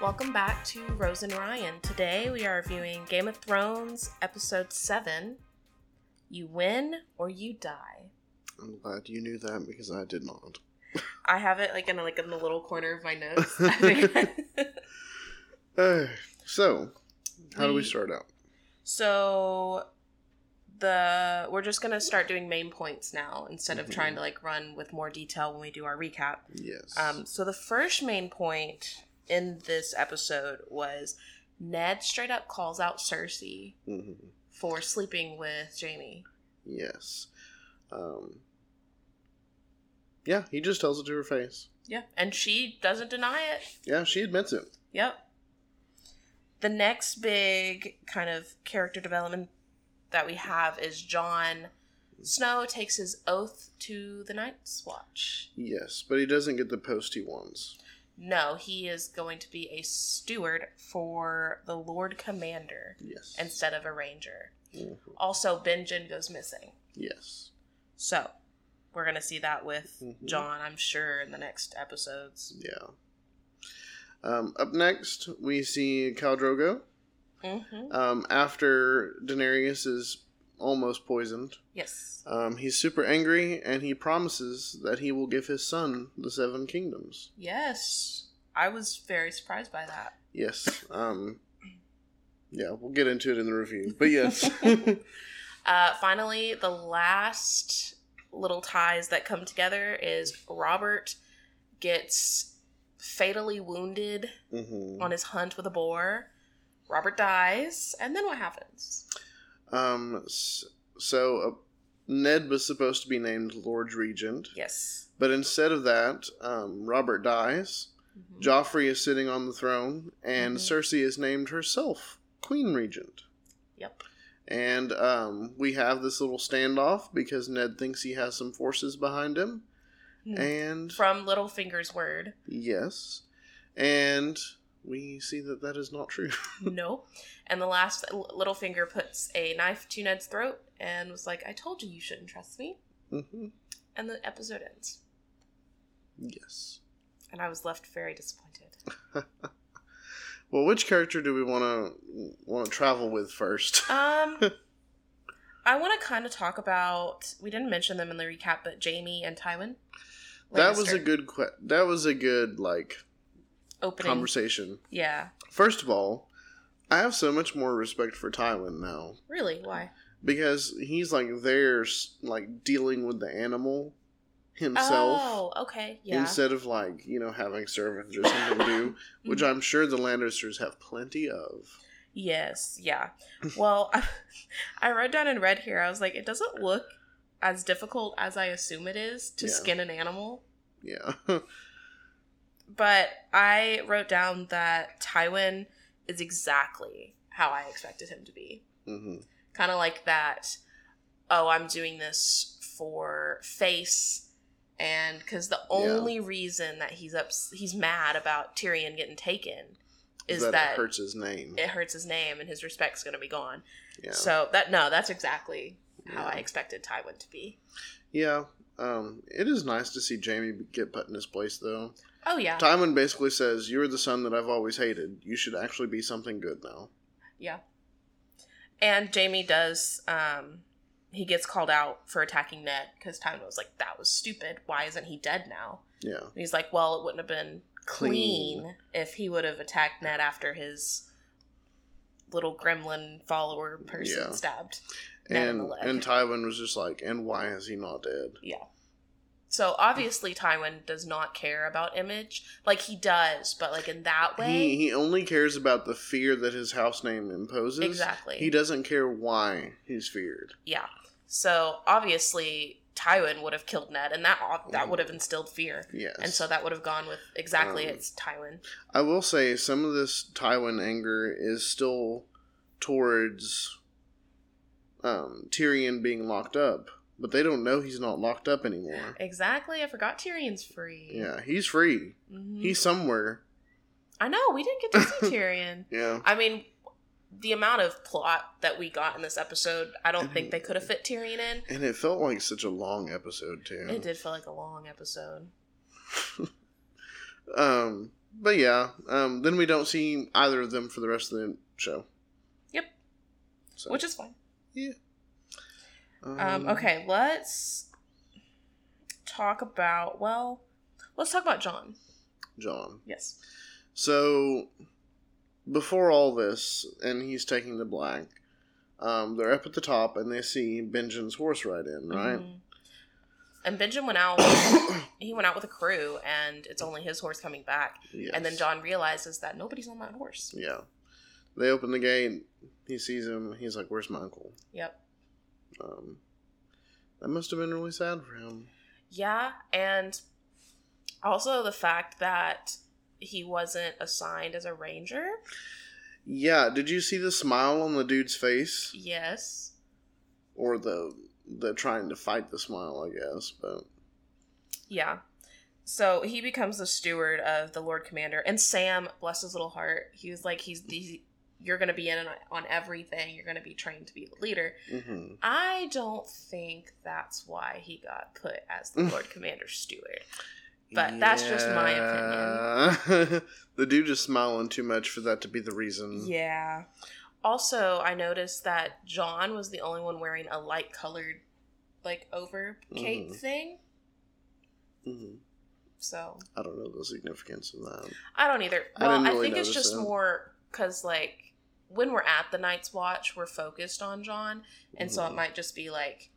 Welcome back to Rose and Ryan. Today we are reviewing Game of Thrones episode 7 You Win or You Die. I'm glad you knew that because I did not. I have it like in like in the little corner of my notes. Uh, so, how do we We- start out? so the we're just gonna start doing main points now instead of Mhm. trying to like run with more detail when we do our recap. Yes. Um, so the first main point in this episode was Ned straight up calls out Cersei Mhm. for sleeping with Jaime. Yes. Um, yeah, he just tells it to her face. Yeah, and she doesn't deny it. Yeah, she admits it. Yep. The next big kind of character development that we have is Jon Snow takes his oath to the Night's Watch. Yes, but he doesn't get the post he wants. No, he is going to be a steward for the Lord Commander Yes. instead of a ranger. Mhm. Also, Benjen goes missing. Yes. So, we're going to see that with Mhm. Jon, I'm sure, in the next episodes. Yeah. Um, up next, we see Khal Drogo. hmm Um, after Daenerys is almost poisoned, Yes. um, he's super angry and he promises that he will give his son the Seven Kingdoms. Yes. I was very surprised by that. Yes. Um, yeah, we'll get into it in the review. But yes. Uh, finally, the last little ties that come together is Robert gets fatally wounded hmm on his hunt with a boar. Robert dies, and then what happens? Um, so uh, Ned was supposed to be named Lord Regent, Yes. but instead of that, um, Robert dies. Mhm. Joffrey is sitting on the throne, and Mhm. Cersei is named herself Queen Regent. Yep. And um, we have this little standoff because Ned thinks he has some forces behind him. Hmm. And From Littlefinger's word. yes, and we see that that is not true. no. And the last L- Littlefinger puts a knife to Ned's throat and was like, I told you you shouldn't trust me. hmm And the episode ends. Yes. And I was left very disappointed. Well, which character do we want to want to travel with first? Um, I want to kind of talk about. We didn't mention them in the recap, but Jaime and Tywin. that was a good que- that was a good like opening. conversation. Yeah, First of all, I have so much more respect for Tywin now really? Why? because he's like there s- like dealing with the animal himself Oh, okay. Yeah. instead of like, you know, having servants or something to do, which. I'm sure the Lannisters have plenty of. Yes. Yeah. Well, I wrote down in red here. I was like, it doesn't look as difficult as I assume it is to Yeah. skin an animal. Yeah. But I wrote down that Tywin is exactly how I expected him to be. hmm kind of like that oh i'm doing this for face and because the only reason that he's up he's mad about tyrion getting taken is that, that, it hurts his name. it hurts his name and his respect's going to be gone Yeah. so that no that's exactly how Yeah. i expected tywin to be Yeah. Um, it is nice to see Jaime get put in his place, though. Oh yeah Tywin basically says, "You're the son that I've always hated. You should actually be something good now." yeah and jaime does um he gets called out for attacking ned because tywin was like that was stupid why isn't he dead now Yeah. And he's like, well, it wouldn't have been clean, Clean. if he would have attacked Ned after his little gremlin follower person Yeah. stabbed Ned And leg. and Tywin was just like, "And why is he not dead?" yeah. So obviously Tywin does not care about image. Like he does, but like in that way. He he only cares about the fear that his house name imposes. exactly. He doesn't care why he's feared. yeah. So obviously Tywin would have killed Ned and that that would have instilled fear. Yes. And so that would have gone with exactly Um, it's Tywin. I will say some of this Tywin anger is still towards um, Tyrion being locked up, but they don't know he's not locked up anymore. Exactly. I forgot Tyrion's free. Yeah, he's free. Mhm. He's somewhere. I know we didn't get to see Tyrion. Yeah. I mean, the amount of plot that we got in this episode, I don't think they could have fit Tyrion in. And it felt like such a long episode too. It did feel like a long episode. Um, but yeah, um, then we don't see either of them for the rest of the show. Yep. So, Which is fine. yeah. Um, okay, let's talk about well, let's talk about Jon. Jon. Yes. So before all this, and he's taking the black. Um, they're up at the top, and they see Benjen's horse ride in. Right. Mhm. And Benjamin went out. he went out with a crew, and it's only his horse coming back. Yes. And then Jon realizes that nobody's on that horse. Yeah. They open the gate. He sees him. He's like, "Where's my uncle?" Yep. Um, that must have been really sad for him. Yeah, and also the fact that he wasn't assigned as a ranger. Yeah. Did you see the smile on the dude's face, Yes. or the the trying to fight the smile? I guess, but Yeah. So he becomes the steward of the Lord Commander, and Sam, bless his little heart, he was like, "He's the, you're going to be in on, on everything. You're going to be trained to be the leader." hmm I don't think that's why he got put as the Lord Commander steward. But that's just my opinion. the dude is smiling too much for that to be the reason. Yeah. Also, I noticed that Jon was the only one wearing a light colored, like over cape Mhm. thing. hmm So I don't know the significance of that. I don't either. I Well, didn't I, think it's just that. more because like when we're at the Night's Watch, we're focused on Jon, and so it Mhm. might just be like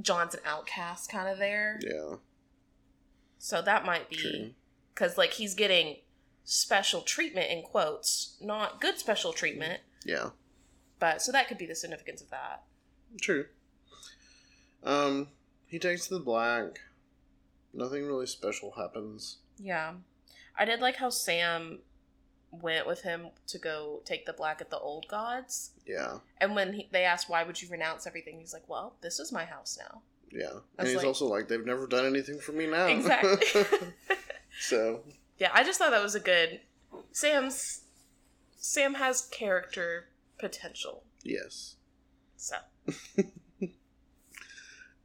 Jon's an outcast kind of there. Yeah, So that might be because like he's getting special treatment in quotes, not good special treatment, Yeah, but so that could be the significance of that. true. Um, he takes the black. Nothing really special happens. Yeah. I did like how Sam went with him to go take the black at the old gods. Yeah, And when he, they asked, why would you renounce everything? He's like, well, this is my house now. yeah. And he's like- also like, they've never done anything for me now. Exactly. so yeah, I just thought that was a good. Sam's. Sam has character potential. yes. So.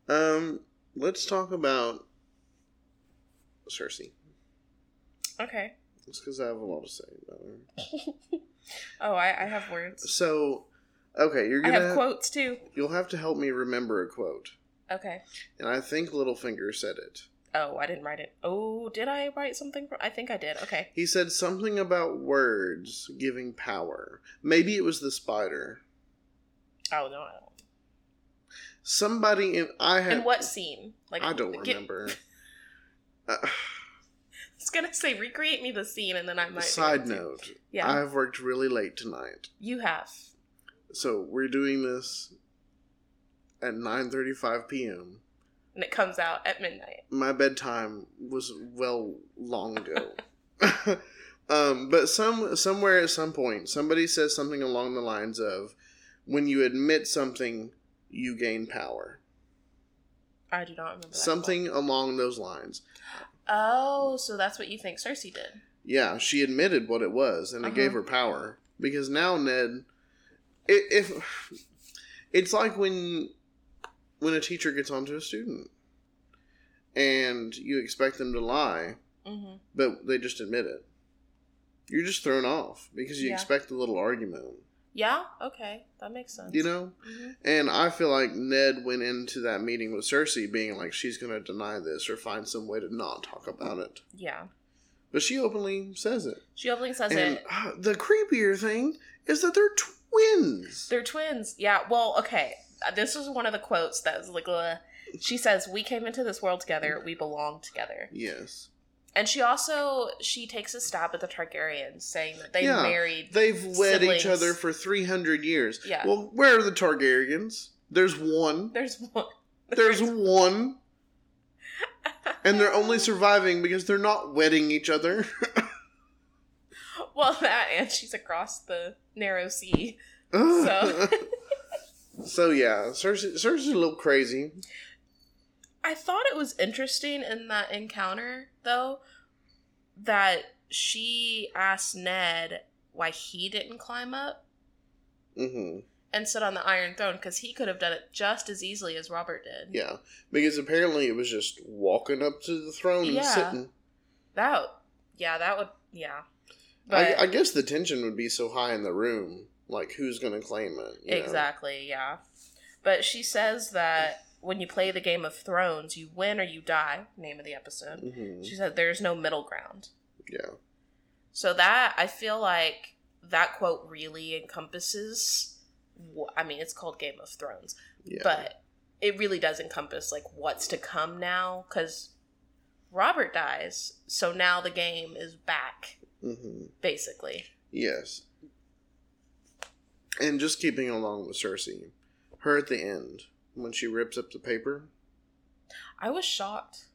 Um, let's talk about Cersei. Okay. It's because I have a lot to say about her. Oh, I, I have words. So, okay, you're gonna I have quotes too. you'll have to help me remember a quote, Okay. and I think Littlefinger said it. Oh, I didn't write it. Oh, did I write something? I think I did. Okay. He said something about words giving power. Maybe it was the spider. Oh no, I don't. Somebody in I had In what scene? Like I don't get- remember. Uh, was gonna say recreate me the scene, and then I might. side note: Yeah, I've worked really late tonight, you have. so we're doing this at 9:35 p.m. and it comes out at midnight. my bedtime was well long ago. um, but some somewhere at some point, somebody says something along the lines of, "When you admit something, you gain power." I do not remember that Something along those lines. Oh, so that's what you think Cersei did? Yeah, she admitted what it was, and it Uh-huh. gave her power because now Ned, i if it's like when when a teacher gets onto a student, and you expect them to lie, Mm-hmm. but they just admit it. You're just thrown off because you Yeah. expect a little argument, Yeah. Okay, that makes sense. you know? hmm And I feel like Ned went into that meeting with Cersei being like she's going to deny this or find some way to not talk about it. Yeah. But she openly says it. She openly says and it. uh, the creepier thing is that they're twins. They're twins. Yeah. Well, okay. Uh, This is one of the quotes that was like, uh, she says, "We came into this world together. We belong together." yes. And she also she takes a stab at the Targaryens, saying that they Yeah. married. They've wed each other for 300 years. Yeah. Well, where are the Targaryens? There's one. There's one. There's one. And they're only surviving because they're not wedding each other. well, that and she's across the narrow sea. so, so yeah, Cersei, Cersei's a little crazy. I thought it was interesting in that encounter, though, that she asked Ned why he didn't climb up hmm and sit on the Iron Throne because he could have done it just as easily as Robert did. Yeah, because apparently it was just walking up to the throne Yeah. and sitting. That yeah, that would yeah. I, I guess the tension would be so high in the room. Like, who's going to claim it? you know? Exactly, yeah. But she says that when you play the Game of Thrones, you win or you die, name of the episode. Mhm. She said there's no middle ground. Yeah. So that I feel like that quote really encompasses I mean, it's called Game of Thrones, Yeah. but it really does encompass like what's to come now cuz Robert dies, so now the game is back hmm basically. Yes. And just keeping along with Cersei, her at the end when she rips up the paper. I was shocked.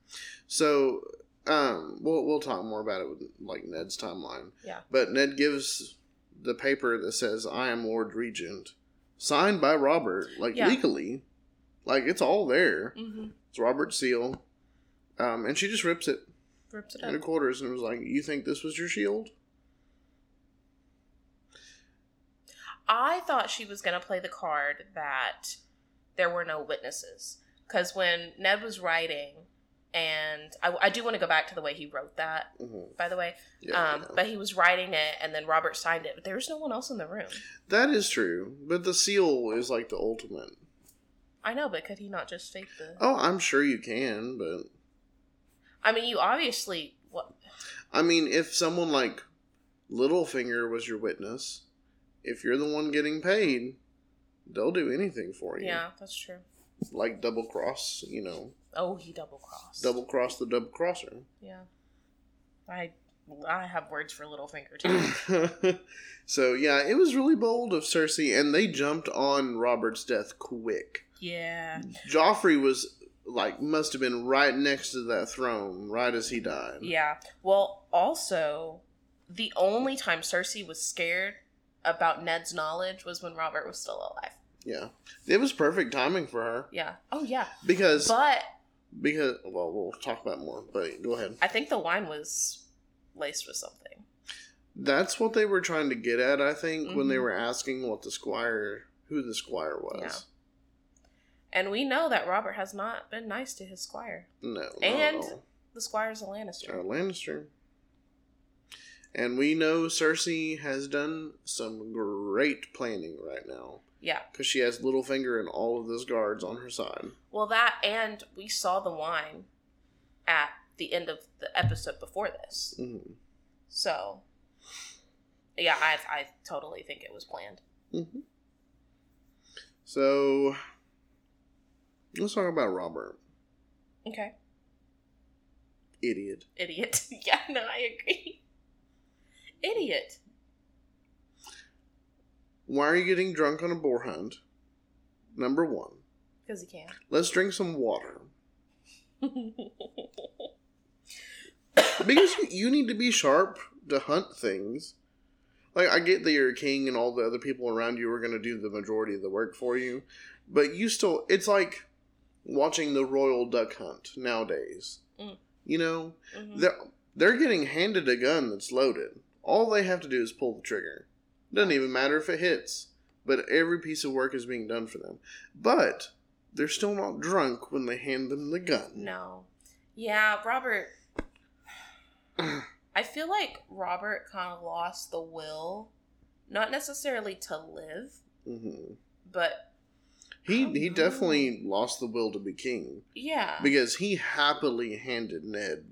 So, um, we'll we'll talk more about it with like Ned's timeline. Yeah. But Ned gives the paper that says "I am Lord Regent," signed by Robert, like Yeah. legally, like it's all there. Mhm. It's Robert's seal, um, and she just rips it Rips it into up. quarters and was like, "You think this was your shield?" I thought she was going to play the card that there were no witnesses. Because when Ned was writing, and I, I do want to go back to the way he wrote that, hmm by the way. Yeah, um, yeah. But he was writing it, and then Robert signed it. But there was no one else in the room. that is true. But the seal is like the ultimate. I know, but could he not just fake the? Oh, I'm sure you can, but I mean, you obviously what? I mean, if someone like Littlefinger was your witness, if you're the one getting paid, they'll do anything for you. Yeah, that's true. Like double cross, you know, Oh, he double crossed. double cross the double crosser. Yeah. I I have words for Littlefinger too. so yeah, it was really bold of Cersei, and they jumped on Robert's death quick. yeah. Joffrey was like must have been right next to that throne right as he died. Yeah. Well, also, the only time Cersei was scared about Ned's knowledge was when Robert was still alive. Yeah. It was perfect timing for her Yeah. Oh, yeah. because But because well we'll talk about more, but go ahead. I think the wine was laced with something. That's what they were trying to get at, I think, when they Mhm. were asking what the squire who the squire was. Yeah. And we know that Robert has not been nice to his squire. No. And-. The squire's a Lannister. A Lannister. And we know Cersei has done some great planning right now Yeah. because she has Littlefinger and all of those guards on her side. Well, that and we saw the wine at the end of the episode before this. hmm So, yeah, I, I totally think it was planned. hmm So let's talk about Robert. Okay. Idiot. Idiot. yeah, no, I agree. Idiot. Why are you getting drunk on a boar hunt? Number one. Because he can. Let's drink some water. Because you, you need to be sharp to hunt things. Like, I get that you're a king and all the other people around you are going to do the majority of the work for you, but you still, it's like watching the royal duck hunt nowadays. Mm. You know, Mhm. they're, they're getting handed a gun that's loaded. All they have to do is pull the trigger. Doesn't even matter if it hits, but every piece of work is being done for them. But they're still not drunk when they hand them the gun. No. Yeah, Robert. I feel like Robert kind of lost the will, not necessarily to live, hmm but He he definitely lost the will to be king yeah, because he happily handed Ned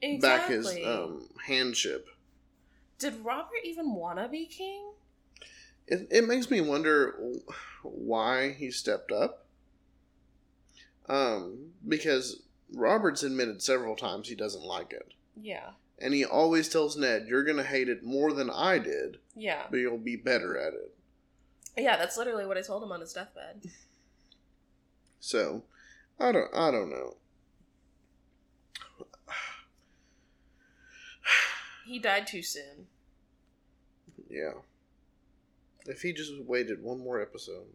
exactly. back his um, handship. Did Robert even want to be king? It, it makes me wonder why he stepped up. Um, because Robert's admitted several times he doesn't like it. Yeah, And he always tells Ned, You're going to hate it more than I did, yeah, but you'll be better at it. yeah. That's literally what I told him on his deathbed. So, I don't, I don't know. He died too soon. Yeah. If he just waited one more episode,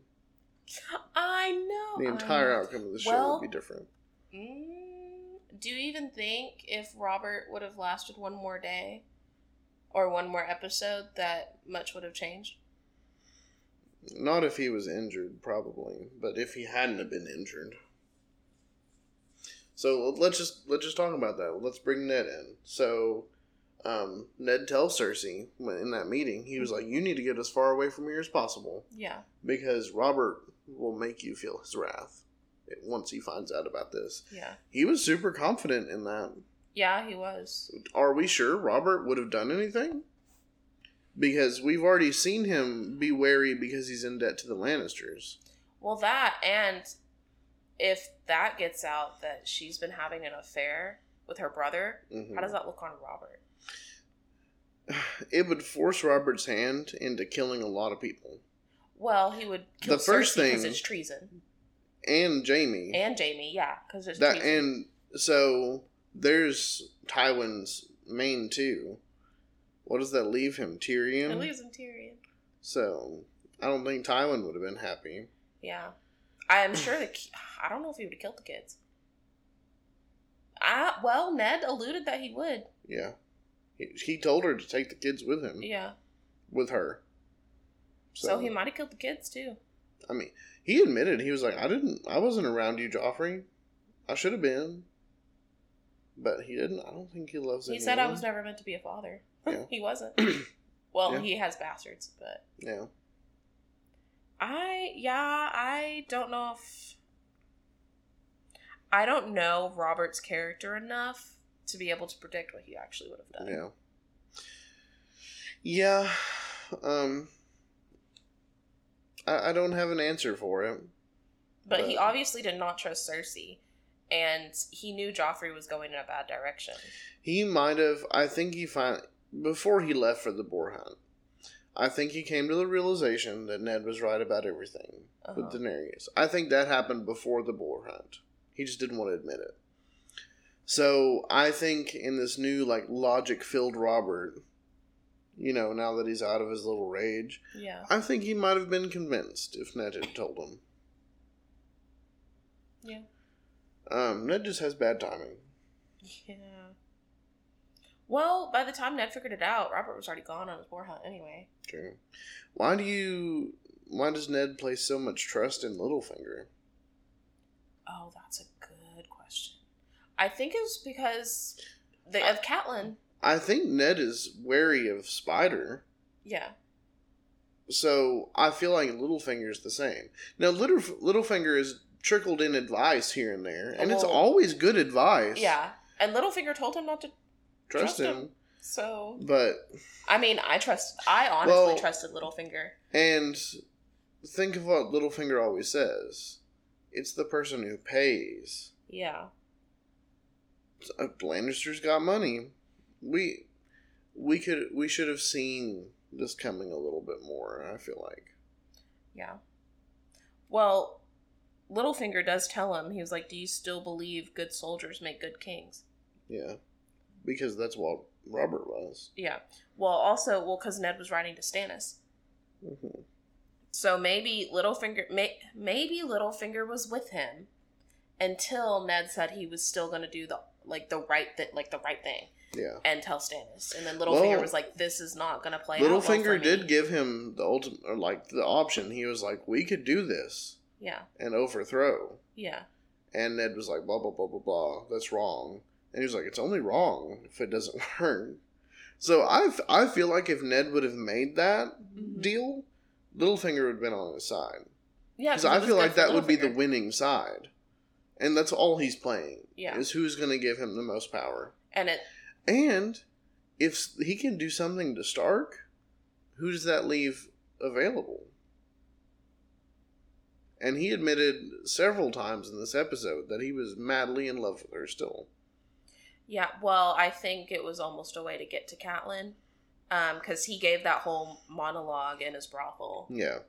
I know. the entire know. outcome of the show Well- would be different. Mm, do you even think if Robert would have lasted one more day or one more episode that much would have changed? Not if he was injured, probably, but if he hadn't have been injured. So let's just let's just talk about that. Let's bring Ned in. So um, Ned tells Cersei in that meeting, he was like, "You need to get as far away from here as possible Yeah. because Robert will make you feel his wrath once he finds out about this." Yeah. He was super confident in that. Yeah, he was. Are we sure Robert would have done anything? Because we've already seen him be wary because he's in debt to the Lannisters. Well, that and if that gets out that she's been having an affair with her brother, Mhm. how does that look on Robert? It would force Robert's hand into killing a lot of people. Well, he would kill The first because thing- it's treason, And Jaime. and Jaime, yeah, because it's that treason. and so there's Tywin's main two. What does that leave him? Tyrion. it leaves him Tyrion. So I don't think Tywin would have been happy. Yeah, I am sure that I don't know if he would have killed the kids. Ah, well, Ned alluded that he would. Yeah, he, he told her to take the kids with him. Yeah, With her. so, he might have killed the kids too. I mean, he admitted he was like, I didn't, I wasn't around you, Joffrey. I should have been, but he didn't. I don't think he loves. He anyone. said I was never meant to be a father. Yeah. he wasn't. Well, Yeah. he has bastards, but Yeah. I yeah, I don't know if I don't know Robert's character enough to be able to predict what he actually would have done. Yeah. Yeah. Um. I, I don't have an answer for it. But he obviously did not trust Cersei, and he knew Joffrey was going in a bad direction. He might have. I think he find before he left for the boar hunt. I think he came to the realization that Ned was right about everything with Uh-huh. Daenerys. I think that happened before the boar hunt. He just didn't want to admit it. So I think in this new like logic filled Robert, you know, now that he's out of his little rage, Yeah. I think he might have been convinced if Ned had told him. Yeah. Um, Ned just has bad timing. Yeah. Well, by the time Ned figured it out, Robert was already gone on his boar hunt anyway. True. Why do you? Why does Ned place so much trust in Littlefinger? Oh, that's a. I think it was because the, of Catelyn. I think Ned is wary of Spider, Yeah. so I feel like Littlefinger's the same. Now, Little Littlefinger has trickled in advice here and there, and it's oh. always good advice. Yeah. And Littlefinger told him not to trust, trust him. him. So But I mean, I trust. I honestly Well- trusted Littlefinger. and think of what Littlefinger always says: it's the person who pays. Yeah. Uh, Lannister's got money. We we could we should have seen this coming a little bit more. I feel like Yeah. Well, Littlefinger does tell him. He was like, "Do you still believe good soldiers make good kings?" yeah, because that's what Robert was. Yeah. Well, also, well, because Ned was writing to Stannis, hmm so maybe Littlefinger, may, maybe Littlefinger was with him until Ned said he was still going to do the like the right that like the right thing Yeah, and tell Stannis, and then Littlefinger Well, was like, "This is not to play." out well Littlefinger did give him the ultimate, or like the option. He was like, "We could do this Yeah. and overthrow," Yeah. and Ned was like, "Blah blah blah blah blah. That's wrong." And he was like, "It's only wrong if it doesn't work." So I I feel like if Ned would have made that Mhm. deal, Littlefinger would have been on his side. Yeah. because I feel like that would be the winning side. And that's all he's playing. Yeah. Is who's going to give him the most power. And it And if he can do something to Stark, who does that leave available? And he admitted several times in this episode that he was madly in love with her still. Yeah, well, I think it was almost a way to get to Catelyn, um, because he gave that whole monologue in his brothel Yeah.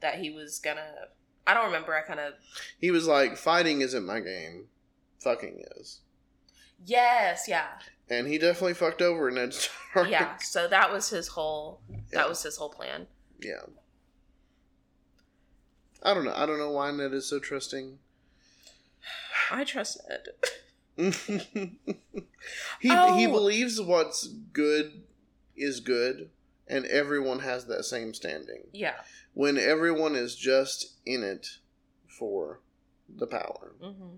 that he was gonna. I don't remember. I kind of He was like, fighting isn't my game. Fucking is. yes, yeah, And he definitely fucked over Ned Stark. yeah. So that was his whole. Yeah. That was his whole plan. Yeah. I don't know. I don't know why Ned is so trusting. I trust Ned. he he Oh. believes what's good is good, and everyone has that same standing. Yeah. When everyone is just in it for the power. hmm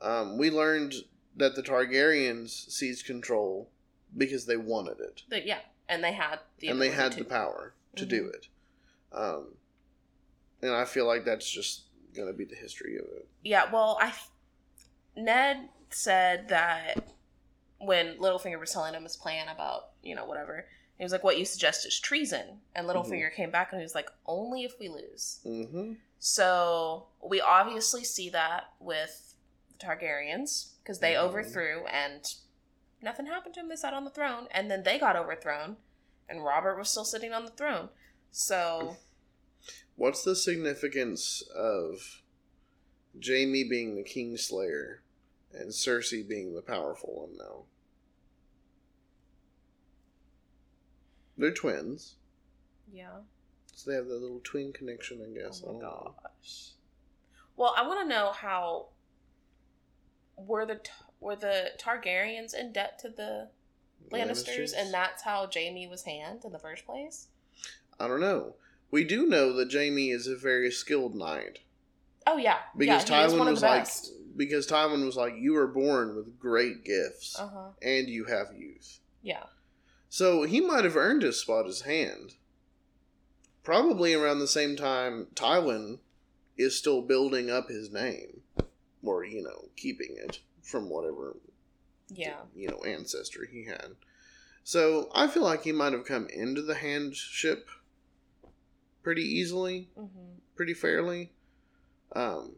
Um, we learned that the Targaryens seized control because they wanted it, But yeah, and they had the and they had to. the power to do Mhm. it. Um, and I feel like that's just going to be the history of it. Yeah, well, I Ned said that when Littlefinger was telling him his plan about you know whatever, he was like, "What you suggest is treason," and Littlefinger came back and he was like, "Only if we lose." hmm So we obviously see that with the Targaryens because they Mhm. overthrew and nothing happened to him. They sat on the throne, and then they got overthrown, and Robert was still sitting on the throne. So What's the significance of Jaime being the Kingslayer and Cersei being the powerful one now? They're twins, yeah. so they have that little twin connection, I guess. Oh my gosh. Well, I want to know how were the were the Targaryens in debt to the Lannisters, and that's how Jaime was hand in the first place. I don't know. We do know that Jaime is a very skilled knight Oh yeah, because yeah, Tywin was like best. because Tywin was like you were born with great gifts Uh huh. and you have youth. Yeah. So he might have earned his spot as hand. Probably around the same time Tywin is still building up his name. Or, you know, keeping it from whatever Yeah. you know, ancestry he had. So I feel like he might have come into the handship pretty easily, hmm pretty fairly. Um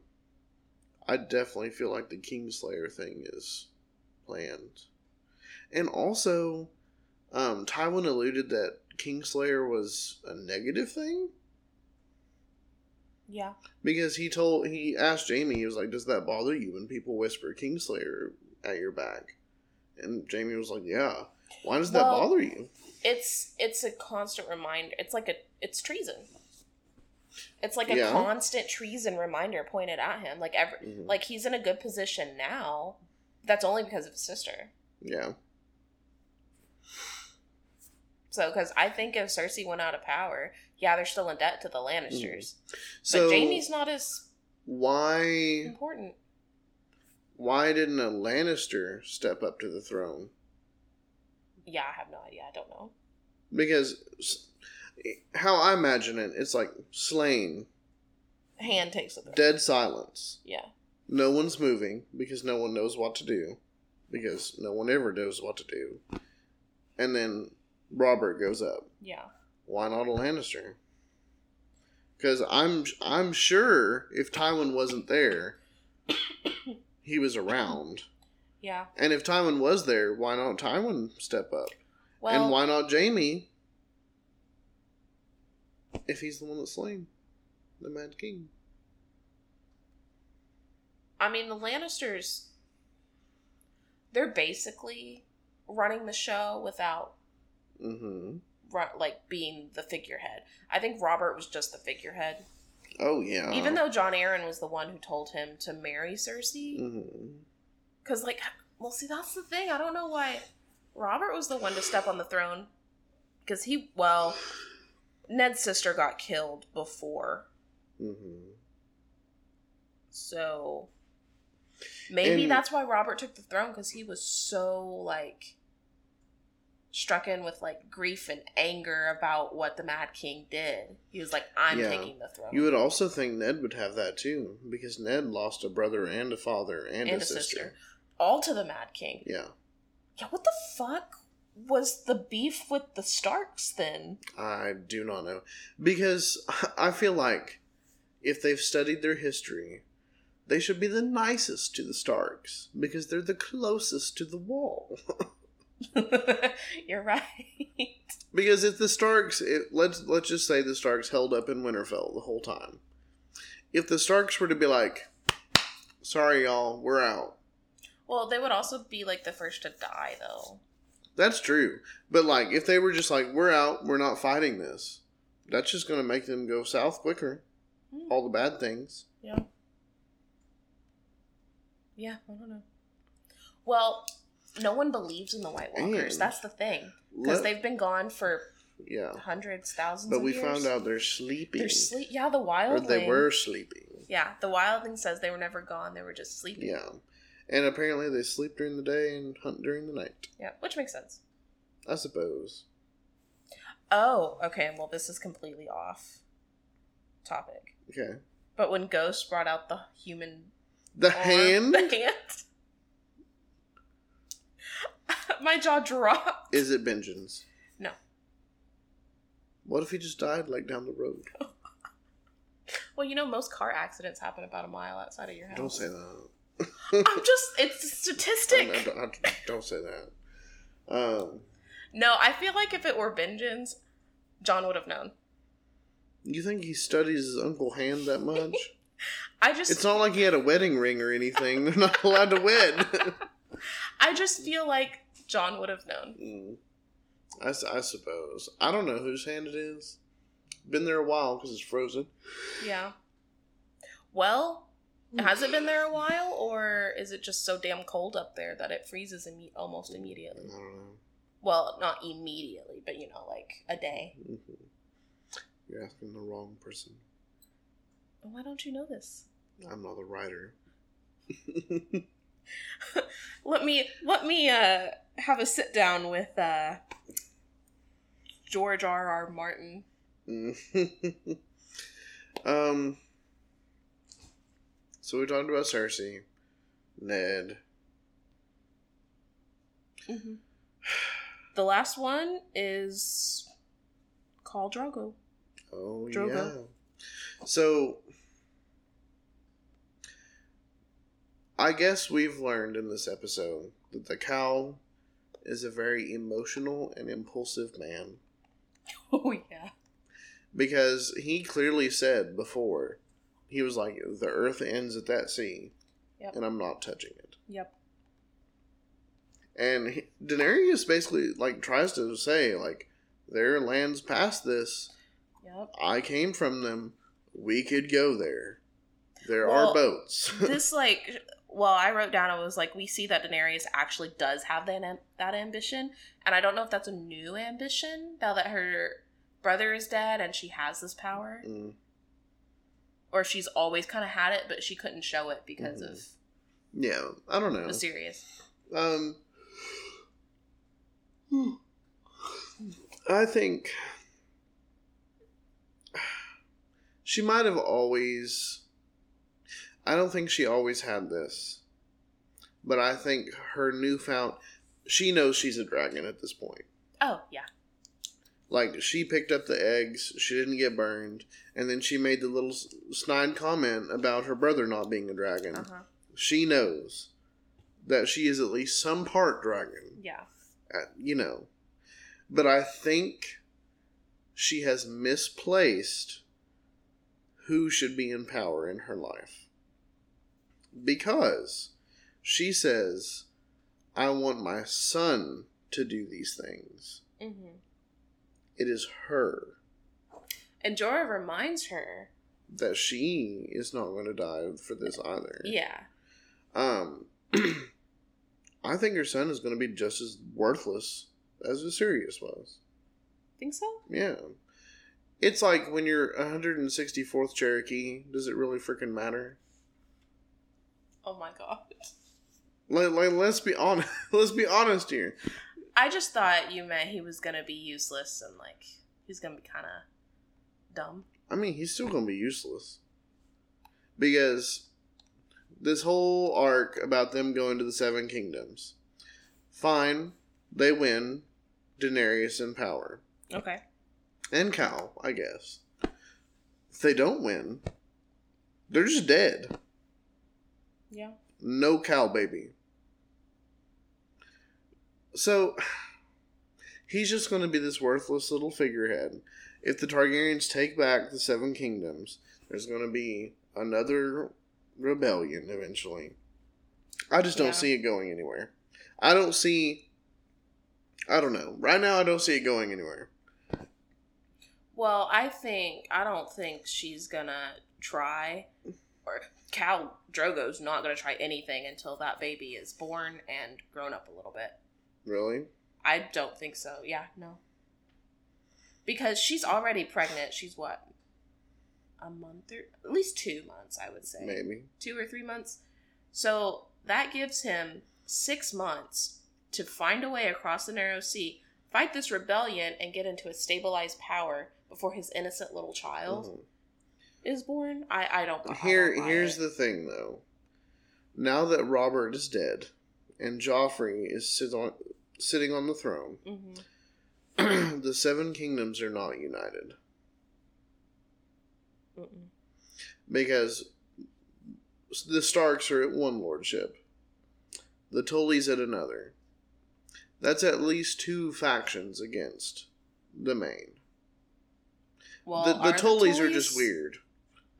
I definitely feel like the Kingslayer thing is planned. And also, um, Tywin alluded that Kingslayer was a negative thing Yeah. because he told he asked Jaime he was like, "Does that bother you when people whisper Kingslayer at your back?" And Jaime was like, "Yeah." Why does that bother you? It's it's a constant reminder. It's like a it's treason. It's like a Yeah. constant treason reminder pointed at him. Like every Mhm. like he's in a good position now. That's only because of his sister. Yeah, So, because I think if Cersei went out of power, yeah, they're still in debt to the Lannisters. Mm. so but Jaime's not as why important. why didn't a Lannister step up to the throne? Yeah, I have no idea. I don't know. Because how I imagine it, it's like slain, Hand takes the throne. dead silence. Yeah. No one's moving because no one knows what to do. Because no one ever knows what to do. And then Robert goes up. Yeah. Why not a Lannister? Because I'm I'm sure if Tywin wasn't there, he was around. Yeah. And if Tywin was there, why not Tywin step up? Well, and why not Jaime? If he's the one that's slain the Mad King. I mean, the Lannisters, they're basically running the show without Mm-hmm. like being the figurehead. I think Robert was just the figurehead. Oh yeah. Even though Jon Arryn was the one who told him to marry Cersei. Because, like, well, see, that's the thing. I don't know why Robert was the one to step on the throne. Because he, well, Ned's sister got killed before. hmm So maybe And- that's why Robert took the throne because he was so like struck in with like grief and anger about what the Mad King did. He was like, "I'm Yeah. taking the throne." You would also think Ned would have that too, because Ned lost a brother and a father and, and a, sister. all to the Mad King. Yeah, Yeah, what the fuck was the beef with the Starks then? I do not know because I feel like if they've studied their history, they should be the nicest to the Starks because they're the closest to the wall. You're right. Because if the Starks, it, let's let's just say the Starks held up in Winterfell the whole time. If the Starks were to be like, "Sorry, y'all, we're out," well, they would also be like the first to die, though. that's true. But like, if they were just like, "We're out, we're not fighting this," that's just going to make them go south quicker. Hmm. All the bad things. Yeah. Yeah, I don't know. Well, no one believes in the White Walkers. And- That's the thing. Because they've been gone for yeah, hundreds, thousands but we years. found out they're sleeping, They're sleep. Yeah, the or they were sleeping. Yeah, the wildling says they were never gone. They were just sleeping. Yeah, And apparently they sleep during the day and hunt during the night. Yeah, which makes sense. I suppose. Oh, okay. Well, this is completely off topic. Okay. But when Ghost brought out the human The arm- hand the hand, my jaw dropped. is it Benjen's? No. What if he just died like down the road? Well, you know, most car accidents happen about a mile outside of your house. Don't say that. I'm just, it's a statistic. I- I- I- don't say that. Um, No, I feel like if it were Benjen's, Jon would have known. you think he studies his uncle hand that much? I just, it's not like he had a wedding ring or anything. They're not allowed to wed. I just feel like Jon would have known. Mm. I, I suppose. I don't know whose hand it is. Been there a while because it's frozen. Yeah. Well, has it been there a while, or is it just so damn cold up there that it freezes imme- almost immediately? I don't know. Well, not immediately, but you know, like a day. Mhm. You're asking the wrong person. Why don't you know this? I'm not the writer. Let me let me uh have a sit down with uh George R. R. Martin. um. So we talked about Cersei, Ned. Mm-hmm. The last one is Khal Drogo. Oh Drogo. yeah. So I guess we've learned in this episode that the khal is a very emotional and impulsive man Oh yeah. because he clearly said before he was like the earth ends at that sea Yep. and I'm not touching it. Yep. And he, Daenerys basically like tries to say like their lands past this. Yep. I came from them. We could go there. There Well, are boats. this like well i wrote down I was like we see that daenerys actually does have that, that ambition and i don't know if that's a new ambition now that her brother is dead and she has this power Mm, or she's always kind of had it but she couldn't show it because Mhm. of yeah, I don't know. series Um, I think she might have always. I don't think she always had this, but I think her newfound. She knows she's a dragon at this point. oh yeah Like she picked up the eggs, she didn't get burned, and then she made the little snide comment about her brother not being a dragon. uh-huh She knows that she is at least some part dragon yeah uh, you know. But I think she has misplaced who should be in power in her life. Because she says, I want my son to do these things. mm-hmm. It is her and jorah reminds her that she is not going to die for this either. yeah Um, I think her son is going to be just as worthless as Viserys was. think so Yeah. It's like when you're 164th Cherokee, does it really freaking matter? Oh my god Like, like let's be honest. let's be honest here. i just thought you meant he was gonna be useless and like he's gonna be kind of dumb I mean, he's still going to be useless. Because this whole arc about them going to the Seven Kingdoms. Fine, they win Daenerys in power. okay And Khal, I guess. If they don't win, they're just dead. Yeah No khal baby. So he's just going to be this worthless little figurehead. If the Targaryens take back the Seven Kingdoms, there's going to be another rebellion eventually. I just don't Yeah. see it going anywhere. I don't see. I don't know. Right now, I don't see it going anywhere. Well, I think I don't think she's gonna try, or Khal Drogo's not gonna try anything until that baby is born and grown up a little bit. Really? I don't think so. Yeah, no. Because she's already pregnant. She's what? A month or at least two months, I would say. Maybe. Two or three months. So that gives him six months to find a way across the narrow sea, fight this rebellion, and get into a stabilized power before his innocent little child Mhm. Is born. I I don't. I Here, don't here's it. the thing, though. Now that Robert is dead, and Joffrey is sit on, sitting on the throne, Mhm. the Seven Kingdoms are not united Mm-mm. because the Starks are at one lordship, the Tullys at another. That's at least two factions against the main. Well, the the are Tullys are just weird.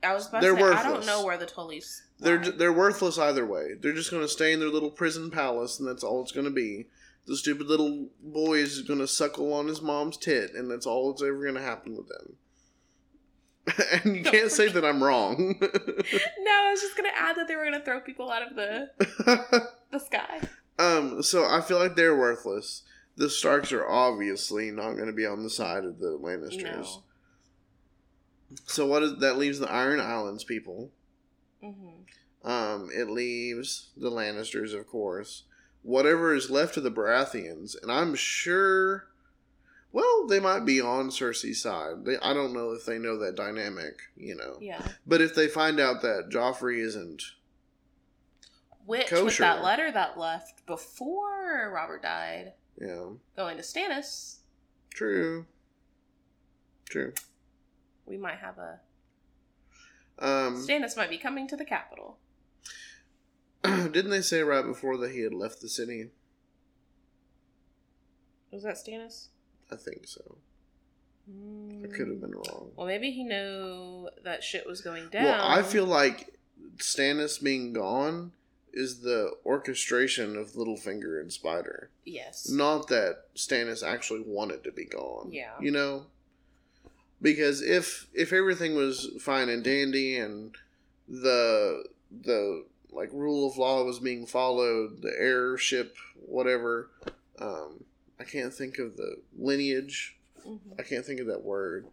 I was about They're to say, I don't know where the Tullys. They're lie. they're worthless either way. They're just going to stay in their little prison palace, and that's all it's going to be. The stupid little boy is going to suckle on his mom's tit, and that's all that's ever going to happen with them. and you can't say that I'm wrong. no, I was just gonna add that they were gonna throw people out of the the sky. um, so I feel like they're worthless. The Starks are obviously not going to be on the side of the Lannisters. No. So what is that leaves the Iron Islands people. hmm Um, it leaves the Lannisters, of course. Whatever is left of the Baratheons, and I'm sure. Well, they might be on Cersei's side. They, I don't know if they know that dynamic, you know. Yeah. But if they find out that Joffrey isn't, Which with that letter that left before Robert died, know, going to Stannis, true, true. We might have a Um, Stannis might be coming to the capital. didn't they say right before that he had left the city? Was that Stannis? I think so. I Mm. could have been wrong. Well, maybe he knew that shit was going down. Well, I feel like Stannis being gone is the orchestration of Littlefinger and Spider. yes. Not that Stannis actually wanted to be gone. Yeah. You know? Because if if everything was fine and dandy and the the like rule of law was being followed, the heirship, whatever, um, I can't think of the lineage Mhm. I can't think of that word.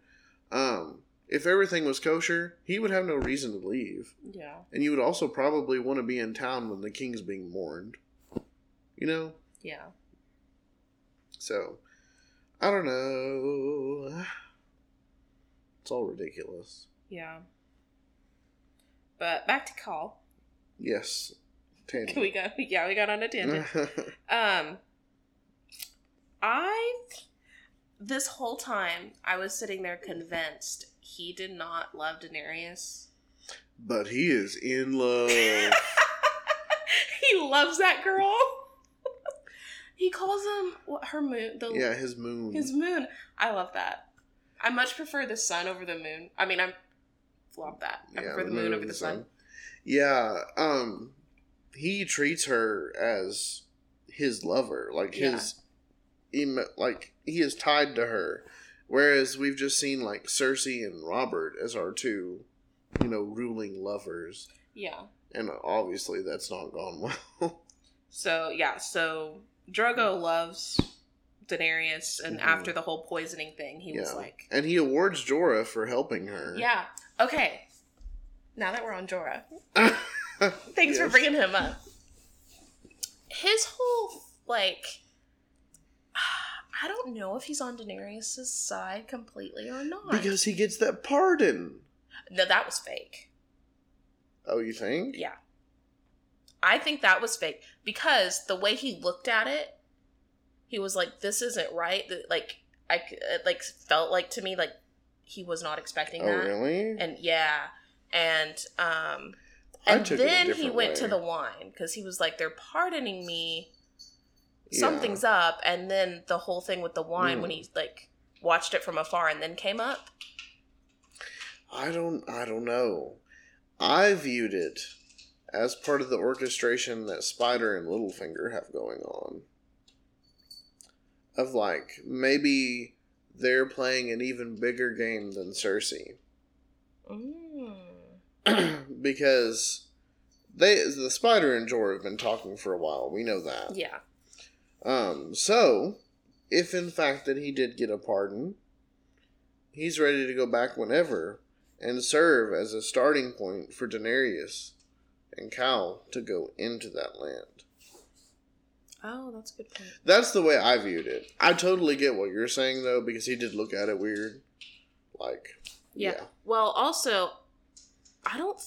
Um, if everything was kosher, he would have no reason to leave. Yeah. And you would also probably want to be in town when the king's being mourned. You know? Yeah. So, I don't know. It's all ridiculous. Yeah. But back to Khal. Yes. Tangent. we got yeah, we got on a tangent. Um, I this whole time I was sitting there convinced he did not love Daenerys. but he is in love. he loves that girl. he calls him what her moon. The yeah, his moon. his moon. I love that. I much prefer the sun over the moon. I mean, I'm flop that. I Yeah, prefer the moon over the sun. Yeah, um, he treats her as his lover, like Yeah. his, em- like he is tied to her. Whereas we've just seen like Cersei and Robert as our two, you know, ruling lovers, Yeah. and obviously that's not gone well. So yeah, so Drogo loves Daenerys, and Mhm. after the whole poisoning thing, he was like, and he awards Jorah for helping her. "Yeah, okay." Now that we're on Jorah, thanks for bringing him up. His whole like, I don't know if he's on Daenerys' side completely or not. because he gets that pardon. no, that was fake. Oh, you think? Yeah. I think that was fake because the way he looked at it, he was like, "This isn't right." Like I it like felt like to me like he was not expecting Oh, that, really? and yeah, and um, and took it a then he went to the wine because he was like, "They're pardoning me." Yeah. Something's up, and then the whole thing with the wine when Mm. he like watched it from afar and then came up. I don't I don't know. I viewed it as part of the orchestration that Spider and Littlefinger have going on. Of like maybe they're playing an even bigger game than Cersei. Mm. because they the Spider and Jorah have been talking for a while. We know that. Yeah, Um, so, if in fact that he did get a pardon, he's ready to go back whenever and serve as a starting point for Daenerys and Khal to go into that land. Oh, that's a good point. That's the way I viewed it. I totally get what you're saying though, because he did look at it weird. Like, Yeah. yeah. Well, also, I don't.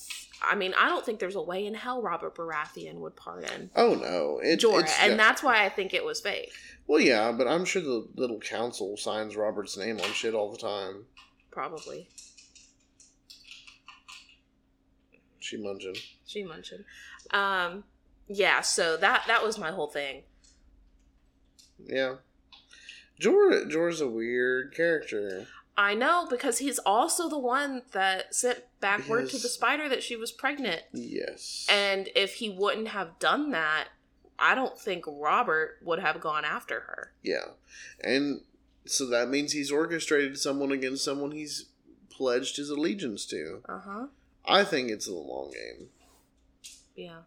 I mean, I don't think there's a way in hell Robert Baratheon would pardon Oh no, it, Jorah, it's and that's why I think it was fake. well, yeah, but I'm sure the little council signs Robert's name on shit all the time. Probably. She munching. She mentioned. Um, yeah. So that that was my whole thing. Yeah, Jorah Jorah's a weird character. I know because he's also the one that sent back word to the spider that she was pregnant. Yes, And if he wouldn't have done that, I don't think Robert would have gone after her. yeah, and so that means he's orchestrated someone against someone he's pledged his allegiance to. Uh huh. I think it's a long game. Yeah.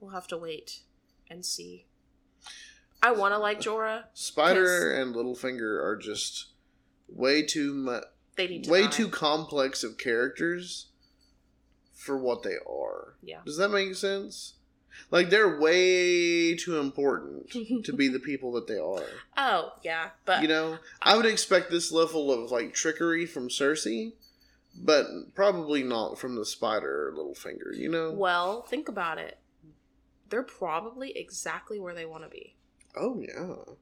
We'll have to wait and see. I want to like Jorah. Spider and Littlefinger are just way too much, They need to way die. too complex of characters for what they are. Yeah. Does that make sense? Like they're way too important to be the people that they are. Oh yeah, but You know, I would expect this level of like trickery from Cersei, but probably not from the spider or Littlefinger. You know? well, think about it. They're probably exactly where they want to be. Oh yeah.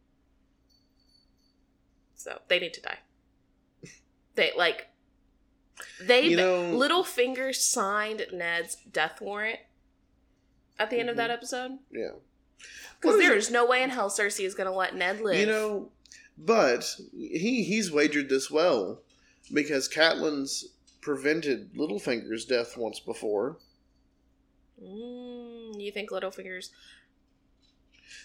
So they need to die. They like they know- Littlefinger signed Ned's death warrant at the end of that Mhm. episode Yeah. because What is there's no way in hell Cersei is going to let Ned live. You know, but he he's wagered this well because Catelyn's prevented Littlefinger's death once before. Mm, you think Littlefinger's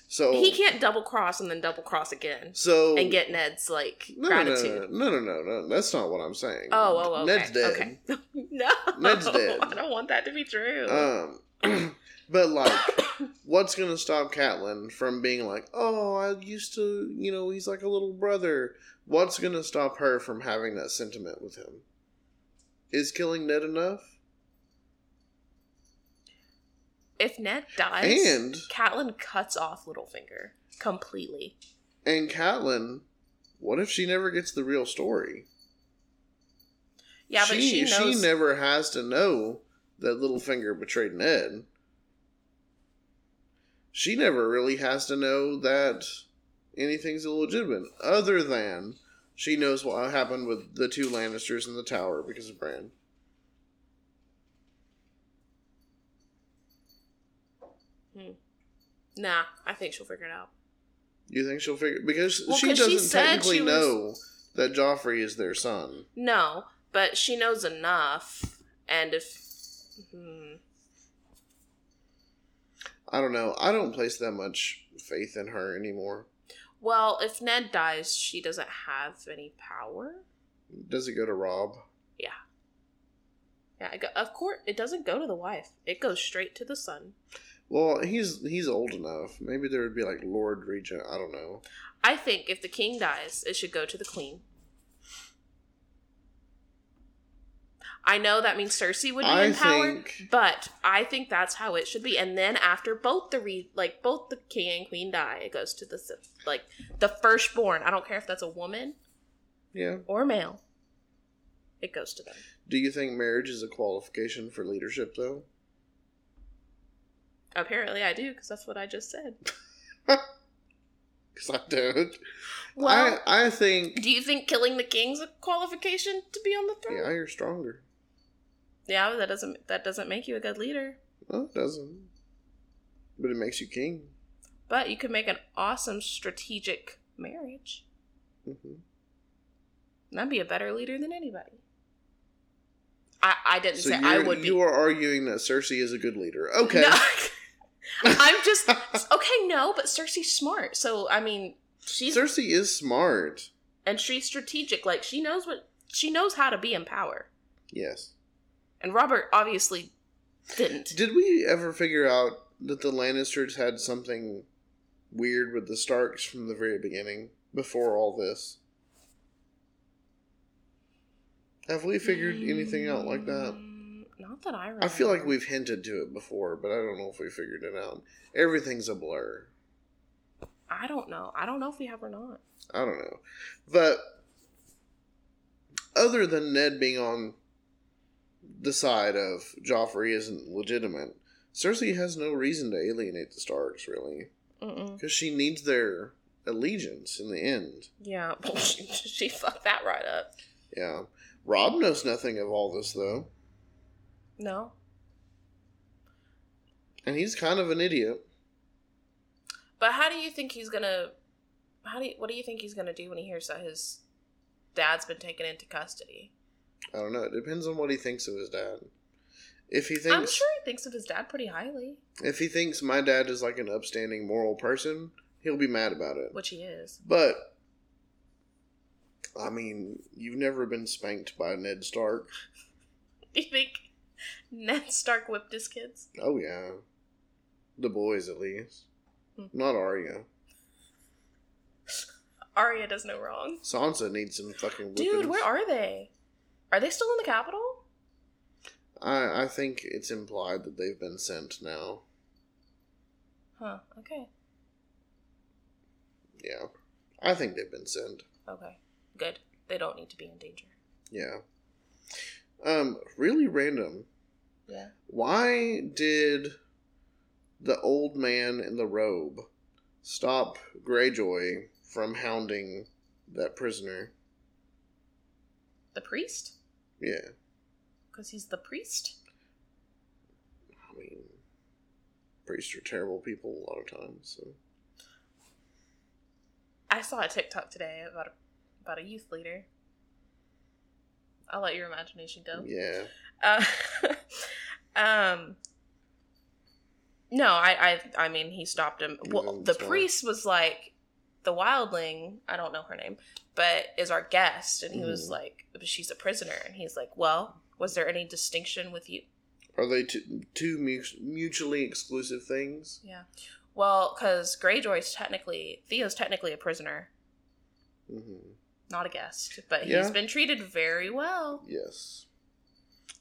So he can't double cross and then double cross again so and get Ned's like no, no, no, gratitude. no, no, no, no, That's not what I'm saying. Oh, oh, okay. Ned's dead. Okay. no, Ned's dead. I don't want that to be true. Um, but like, what's gonna stop Catelyn from being like, oh, I used to, you know, he's like a little brother. What's gonna stop her from having that sentiment with him? Is killing Ned enough? If Ned dies, And Catelyn cuts off Littlefinger completely. and Catelyn, what if she never gets the real story? Yeah, but she, knows. never has to know that Littlefinger betrayed Ned. She never really has to know that anything's illegitimate, other than she knows what happened with the two Lannisters in the tower because of Bran. Nah, I think she'll figure it out. You think she'll figure because Well, she doesn't said technically she was- know that Joffrey is their son. No, but she knows enough, and if hmm, I don't know. I don't place that much faith in her anymore. well, if Ned dies, she doesn't have any power. Does it go to Robb? Yeah, Yeah, go, of course it doesn't go to the wife; it goes straight to the son. Well, he's he's old enough. Maybe there would be like Lord Regent. I don't know. I think if the king dies, it should go to the queen. I know that means Cersei would be I in power, think- but I think that's how it should be. And then after both the re- like both the king and queen die, it goes to the like the firstborn. I don't care if that's a woman Yeah. or male. It goes to them. Do you think marriage is a qualification for leadership, though? Apparently, I do because that's what I just said. Because I don't. Well, I I think do you think killing the king's a qualification to be on the throne? yeah, you're stronger. Yeah, but that doesn't that doesn't make you a good leader. No, it doesn't. But it makes you king. But you could make an awesome strategic marriage. Mm-hmm. That'd be a better leader than anybody. I, I didn't So say I would be. you are arguing that Cersei is a good leader. Okay. No. I'm just okay. No, but Cersei's smart. So I mean, she's Cersei is smart. and she's strategic. Like she knows what she knows how to be in power. Yes. And Robert obviously didn't. Did we ever figure out that the Lannisters had something weird with the Starks from the very beginning, before all this? Have we figured anything out like that? Mm. That I remember. I feel like we've hinted to it before, but I don't know if we figured it out. Everything's a blur. I don't know. I don't know if we have or not. I don't know. But other than Ned being on the side of Joffrey isn't legitimate, Cersei has no reason to alienate the Starks, really. Because she needs their allegiance in the end. Yeah, she, she fucked that right up. Yeah. Robb knows nothing of all this, though. No, And he's kind of an idiot. but how do you think he's gonna? How do you, what do you think he's gonna do when he hears that his dad's been taken into custody? I don't know. It depends on what he thinks of his dad. If he thinks I'm sure he thinks of his dad pretty highly, if he thinks my dad is like an upstanding moral person, he'll be mad about it. which he is. But I mean, you've never been spanked by Ned Stark. You think Ned Stark whipped his kids? Oh yeah, the boys at least. Hmm. Not Arya. Arya does no wrong. Sansa needs some fucking Dude, whippings. where are they? Are they still in the capital? I I think it's implied that they've been sent now. Huh. Okay. Yeah, I think they've been sent. Okay. Good. They don't need to be in danger. Yeah. Um, really random. Yeah. Why did the old man in the robe stop Greyjoy from hounding that prisoner? The priest? Yeah, Because he's the priest? I mean, priests are terrible people a lot of times. So I saw a TikTok today about a, about a youth leader. I'll let your imagination go. yeah, Uh, um. No, I, I, I mean, he stopped him. Well, the priest was like, the wildling. I don't know her name, but is our guest, and he was Mhm. like, she's a prisoner, and he's like, well, was there any distinction with you? are they two, two mutually exclusive things? Yeah. Well, because Greyjoy's technically Theo's technically a prisoner, hmm not a guest, but Yeah. he's been treated very well. Yes,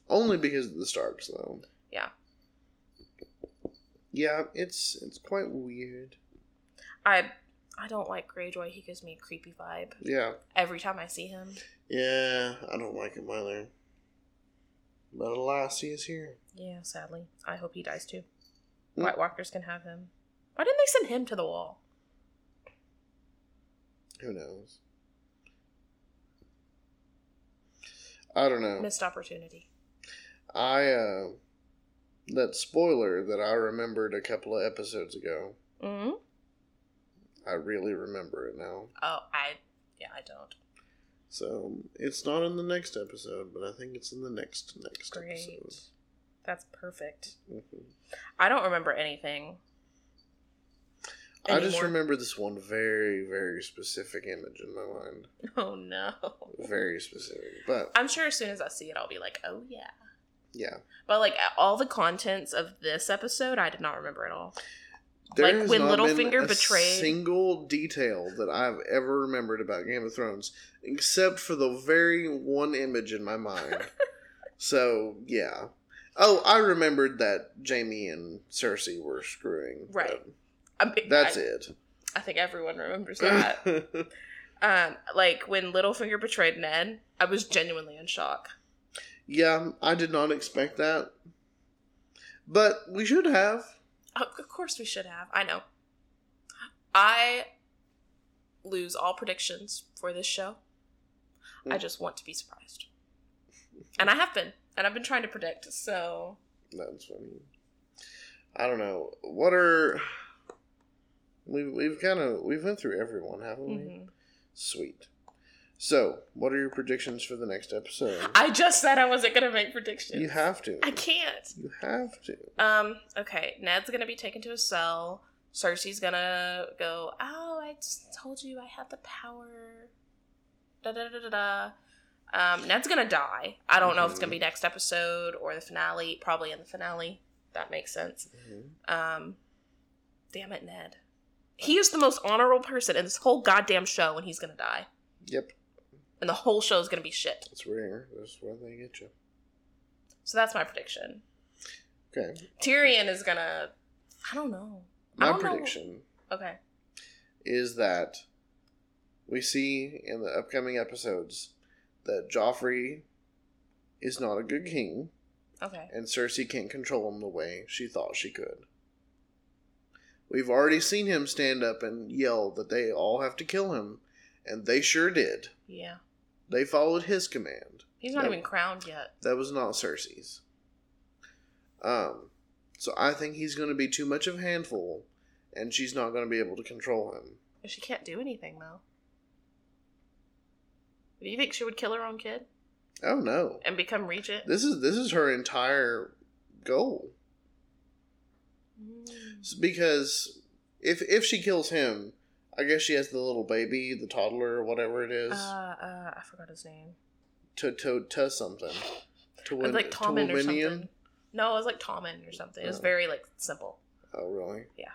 only because of the Starks, though. Yeah. Yeah, it's it's quite weird. I I don't like Greyjoy. He gives me a creepy vibe Yeah, every time I see him. yeah, I don't like him either. But alas, he is here. Yeah, sadly. I hope he dies too. Mm. White Walkers can have him. Why didn't they send him to the wall? Who knows? I don't know. Missed opportunity. I uh that spoiler that I remembered a couple of episodes ago. hmm I really remember it now. Oh, I yeah, I don't. So it's not in the next episode, but I think it's in the next next Great. episode. That's perfect. Mhm. I don't remember anything. I just remember this one very very specific image in my mind. Oh no. Very specific, but I'm sure as soon as I see it, I'll be like, oh yeah. yeah. But like all the contents of this episode, I did not remember at all. There Like, when not been Littlefinger a betrayed- single detail that I've ever remembered about Game of Thrones, except for the very one image in my mind. so yeah. Oh, I remembered that Jaime and Cersei were screwing. but Right. I mean, That's I, it. I think everyone remembers that. um, like when Littlefinger betrayed Ned, I was genuinely in shock. yeah, I did not expect that, but we should have. Oh, of course we should have. I know. I lose all predictions for this show. I Mm. just want to be surprised. And I have been. And I've been trying to predict, so That's funny. I don't know. What are we've we've kind of we've went through everyone, haven't we? mhm. Sweet. So, what are your predictions for the next episode? I just said I wasn't gonna make predictions. You have to. I can't. You have to. Um, okay. Ned's gonna be taken to a cell. Cersei's gonna go, Oh, I just told you I had the power. Da da da da da. Um, Ned's gonna die. I don't know if it's gonna be next episode or the finale. Probably in the finale. That makes sense. Mhm. Um, damn it, Ned. He is the most honorable person in this whole goddamn show, and he's gonna die. Yep. And the whole show is gonna be shit. It's rare. That's where they get you. So that's my prediction. Okay. Tyrion is gonna. I don't know. My don't know. prediction Okay. is that we see in the upcoming episodes that Joffrey is not a good king Okay. and Cersei can't control him the way she thought she could. We've already seen him stand up and yell that they all have to kill him, and they sure did. Yeah. They followed his command. He's not Yep. even crowned yet. That was not Cersei's. Um, so I think he's going to be too much of a handful, and she's not going to be able to control him. She can't do anything though. Do you think she would kill her own kid Oh no, and become regent? this is this is her entire goal. Mm. Because if if she kills him, I guess she has the little baby, the toddler, or whatever it is, Uh, uh, I forgot his name. to to to something. To win, like Tommen or Tominian? something. No, it was like Tommen or something. It was Oh. very like simple. Oh really? Yeah.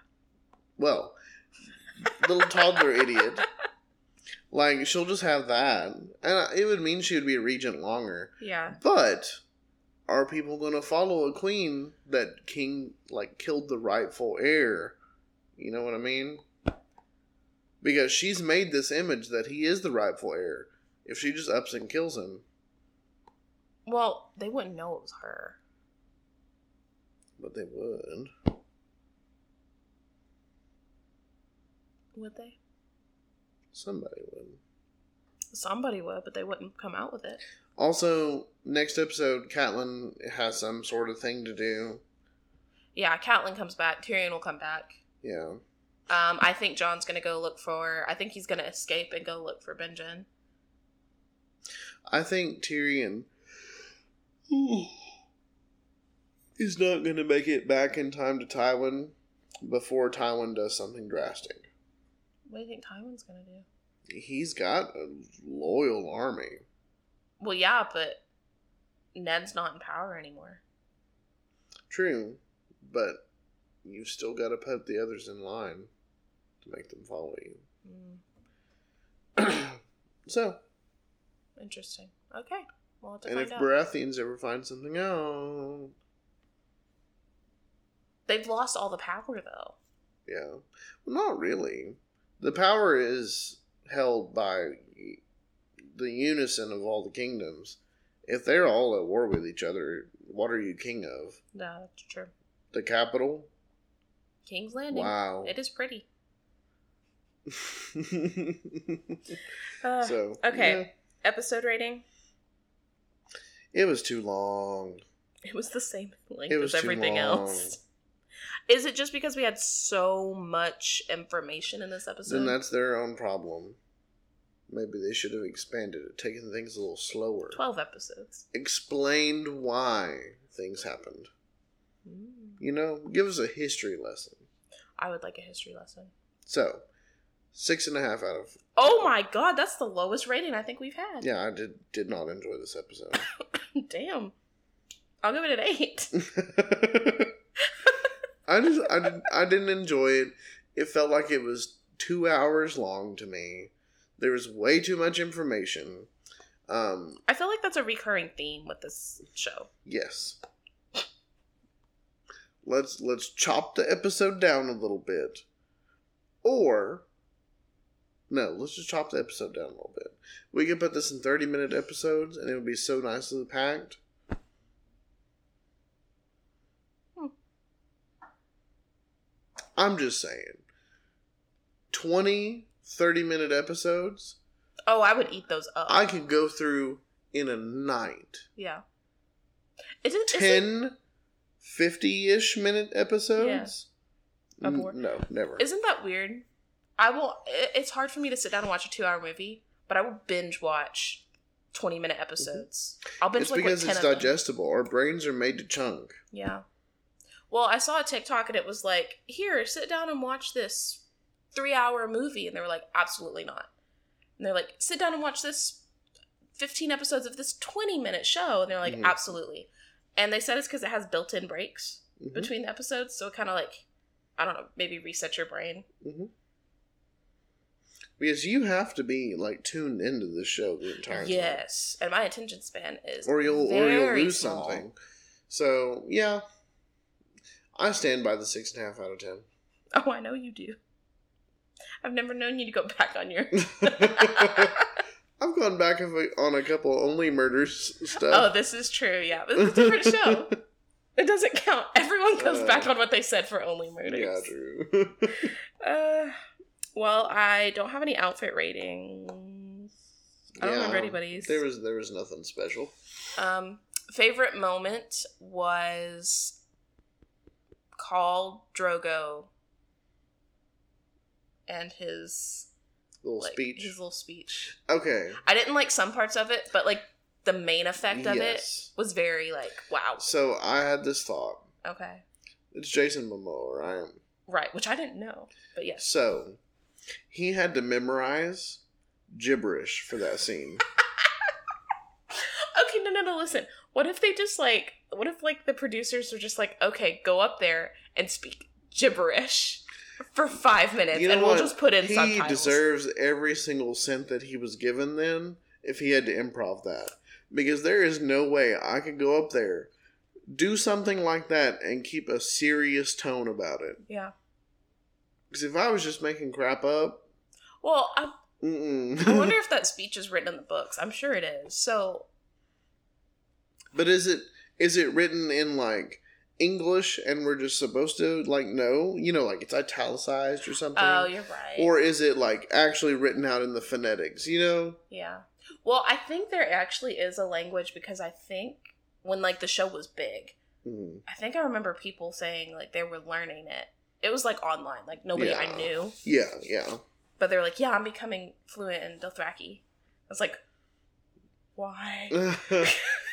Well, little toddler idiot. Like she'll just have that, and it would mean she would be a regent longer. Yeah. But are people going to follow a queen that king like killed the rightful heir? You know what I mean? Because she's made this image that he is the rightful heir. If she just ups and kills him, Well, they wouldn't know it was her. but they would. Would they? Somebody would. Somebody would, but they wouldn't come out with it. Also, next episode, Catelyn has some sort of thing to do. Yeah, Catelyn comes back. Tyrion will come back. Yeah. Um, I think Jon's gonna go look for. I think he's gonna escape and go look for Benjen. I think Tyrion is not going to make it back in time to Tywin before Tywin does something drastic. What do you think Tywin's gonna do? He's got a loyal army. Well, yeah, but Ned's not in power anymore. True, but you've still got to put the others in line to make them follow Mm, you. so, interesting. Okay, we'll and if out. Baratheons ever find something out, They've lost all the power though. yeah. Well, not really. The power is held by the unison of all the kingdoms. If they're all at war with each other, what are you king of? No, that's true. The capital? King's Landing. Wow. It is pretty. Uh, so, okay. Episode rating. it was too long. It was the same length as everything long. else. Is it just because we had so much information in this episode? Then that's their own problem. Maybe they should have expanded it, taken things a little slower. 12 episodes. Explained why things happened. Mm. You know, give us a history lesson. I would like a history lesson. So, six and a half out of Oh my god, that's the lowest rating I think we've had. yeah. I did did not enjoy this episode. Damn. I'll give it an 8. I just I didn't I didn't enjoy it. It felt like it was two hours long to me. There was way too much information. Um, I feel like that's a recurring theme with this show. yes. Let's let's chop the episode down a little bit. Or no, let's just chop the episode down a little bit. We could put this in 30 minute episodes and it would be so nicely packed. Hmm. I'm just saying. 20, 30 minute episodes, Oh, I would eat those up. I could go through in a night. yeah. Is it, is it 10, 50 ish minute episodes? Of N-. No, never. Isn't that weird? I will. i- It's hard for me to sit down and watch a two-hour movie, but I will binge watch twenty-minute episodes. Mm-hmm. I'll binge It's like because what, 10 it's of them. digestible. Our brains are made to chunk. Yeah. Well, I saw a TikTok and it was like, "Here, sit down and watch this three-hour movie," and they were like, "Absolutely not." And they're like, "Sit down and watch this fifteen episodes of this twenty-minute show," and they're like, Mhm. "Absolutely." And they said it's because it has built-in breaks Mhm. between the episodes, so it kind of like, I don't know, maybe reset your brain. Mm-hmm. Because you have to be like tuned into the show the entire time. Yes, and my attention span is Or you'll or you'll lose small. something. So yeah, I stand by the six and a half out of ten. Oh, I know you do. I've never known you to go back on your. I've gone back on a couple only murders stuff. Oh, this is true. Yeah, but it's a different show. It doesn't count. Everyone goes Uh, back on what they said for only murders. yeah, true. Uh, well, I don't have any outfit ratings. I don't remember anybody's. There was there was nothing special. Um, favorite moment was Khal Drogo and his Little like, speech. His little speech. Okay. I didn't like some parts of it, but like the main effect of it was very like wow. So I had this thought. Okay, It's Jason Momoa, right? right, which I didn't know, but yes. So he had to memorize gibberish for that scene. Okay, no, no, no. Listen, what if they just like, what if like the producers were just like, okay, go up there and speak gibberish for five minutes, You know and we'll just put in some time. he subtitles. deserves every single cent that he was given then if he had to improv that. Because there is no way I could go up there, do something like that, and keep a serious tone about it. Yeah. Because if I was just making crap up, Well, I. I wonder if that speech is written in the books. I'm sure it is. So but is it is it written in like English and we're just supposed to like know? You know, like it's italicized or something? Oh, you're right. or is it like actually written out in the phonetics? You know? yeah. Well, I think there actually is a language because I think when like the show was big, Mm. I think I remember people saying like they were learning it. It was like online, like nobody Yeah. I knew, Yeah, yeah. but they were like, "Yeah, I'm becoming fluent in Dothraki." I was like, "Why?"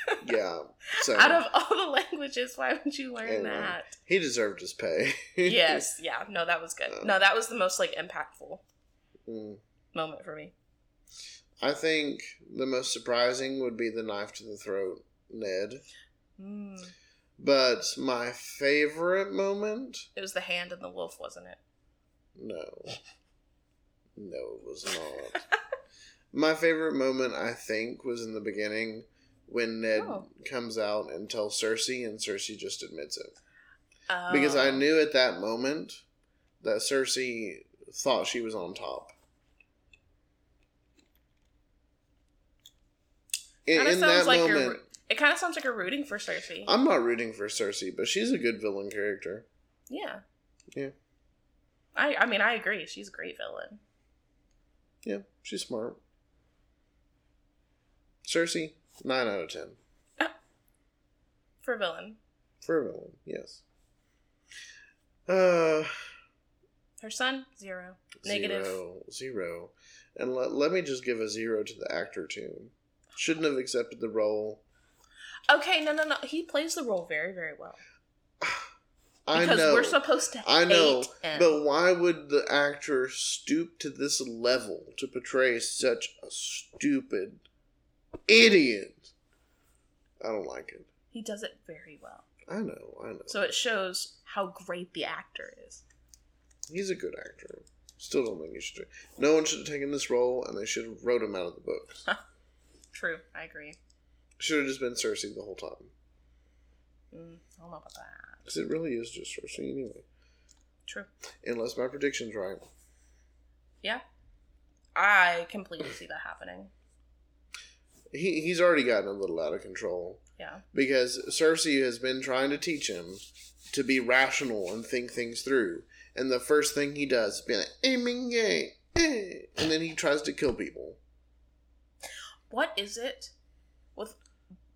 yeah. So Out of all the languages, why would you learn Anyway. that? he deserved his pay. yes, yeah, no, that was good. No, that was the most like impactful Mm. moment for me. I think the most surprising would be the knife to the throat, Ned. Mm. But my favorite moment? It was the hand and the wolf, wasn't it? No. No, it was not. my favorite moment, I think, was in the beginning when Ned Oh. comes out and tells Cersei, and Cersei just admits it. Oh. Because I Oh. knew at that moment that Cersei thought she was on top. In, in that like moment, It kind of sounds like you're rooting for Cersei. I'm not rooting for Cersei, but she's a good villain character. yeah. Yeah. I I mean I agree. She's a great villain. Yeah, she's smart. Cersei, 9 out of 10. For a villain. For a villain, yes. Uh, Her son, zero. Negative. Zero. Zero. And let, let me just give a zero to the actor, too. Shouldn't have accepted the role. Okay, no, no, no. He plays the role very, very well. I Because know. we're supposed to I know, him. but why would the actor stoop to this level to portray such a stupid idiot? I don't like it. he does it very well. I know, I know. So it shows how great the actor is. He's a good actor. Still don't think he should. No one should have taken this role, and they should have wrote him out of the books. True, I agree. Should have just been Cersei the whole time. Mm, I don't know about that. Because it really is just Cersei anyway. True. Unless my prediction's right. Yeah. I completely see that happening. He, he's already gotten a little out of control. Yeah. Because Cersei has been trying to teach him to be rational and think things through. And the first thing he does is be like, hey, Mingay, eh," and then he tries to kill people. What is it with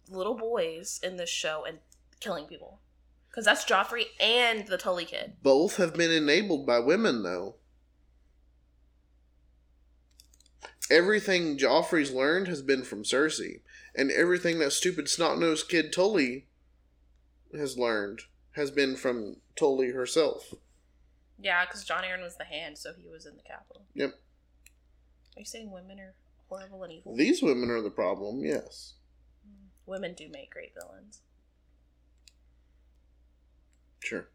little boys in this show and killing people? Because that's Joffrey and the Tully kid. Both have been enabled by women, though. Everything Joffrey's learned has been from Cersei, and everything that stupid snot-nosed kid Tully has learned has been from Tully herself. Yeah, because Jon Arryn was the hand, so he was in the capital. Yep. Are you saying women are horrible and evil? These women are the problem, yes. Mm. Women do make great villains. Sure.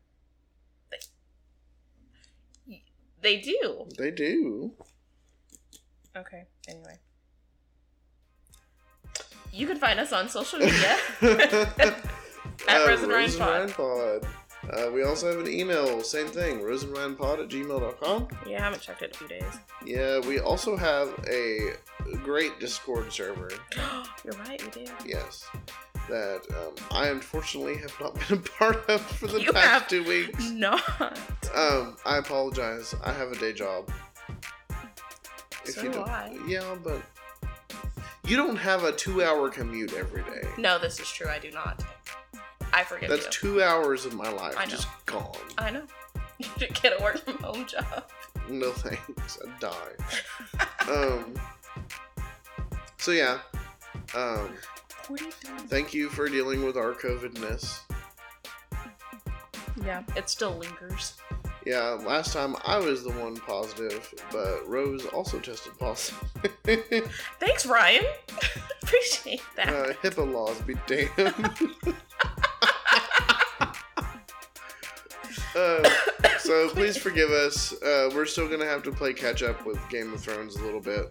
They do. They do. Okay, anyway. You can find us on social media. At Uh, Rose and Ryan Ryan Pod. Uh, we also have an email, same thing, roseandryanpod at gmail.com. Yeah, I haven't checked it in a few days. Yeah, we also have a great Discord server. You're right, we do. Yes. That um, I unfortunately have not been a part of for the You past two weeks. Not. Um, I apologize. I have a day job. So do don't, I. yeah, but you don't have a two-hour commute every day. No, this is true. I do not. I forget. That's you. two hours of my life I just gone. I know. You should get a work from home job. No thanks. I'd die. um. So yeah. Um. Thank you for dealing with our COVIDness. Yeah, it still lingers. Yeah, last time I was the one positive, but Rose also tested positive. Thanks, Ryan. Appreciate that. uh, HIPAA laws be damned. uh, so please forgive us. Uh, we're still gonna have to play catch up with Game of Thrones a little bit.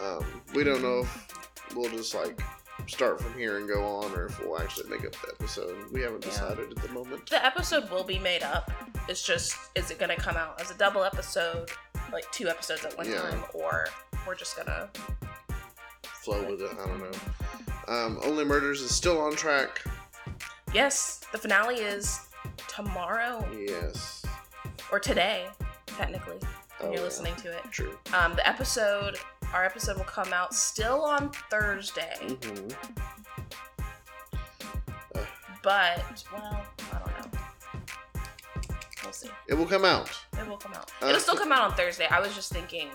Um, we don't know if we'll just like start from here and go on, or if we'll actually make up the episode. We haven't Yeah. decided at the moment. The episode will be made up. It's just, is it going to come out as a double episode, like two episodes at one Yeah. time, or we're just gonna? Flow with it. I don't know. Um, Only Murders is still on track. Yes, the finale is tomorrow Yes. or today, technically, when Oh, you're yeah. listening to it. True. Um, the episode, our episode will come out still on Thursday, hmm but well, I don't know. We'll see. It will come out. It will come out. Uh, It'll still come out on Thursday. I was just thinking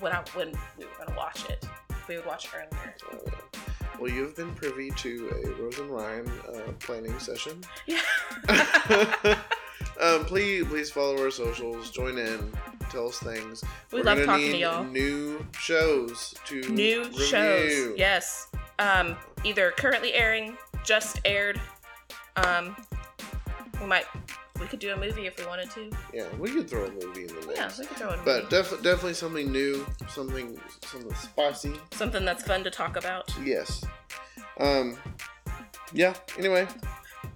when I when we were gonna watch it, we would watch it earlier. Yeah. Well, you've been privy to a Rose and Ryan uh, planning session. Yeah. um, please, please follow our socials. Join in. Tell us things. we We're love gonna talking need to y'all. New shows to New review. shows. Yes. Um, either currently airing, just aired. Um, we might we could do a movie if we wanted to. Yeah, we could throw a movie in the mix. Yeah, we could throw in a But movie. def- definitely something new, something something spicy. Something that's fun to talk about. Yes. Um. Yeah. Anyway.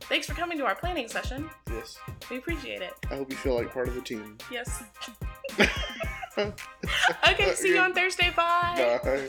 Thanks for coming to our planning session. Yes. We appreciate it. I hope you feel like part of the team. Yes. okay, see you on Thursday. Bye. Bye.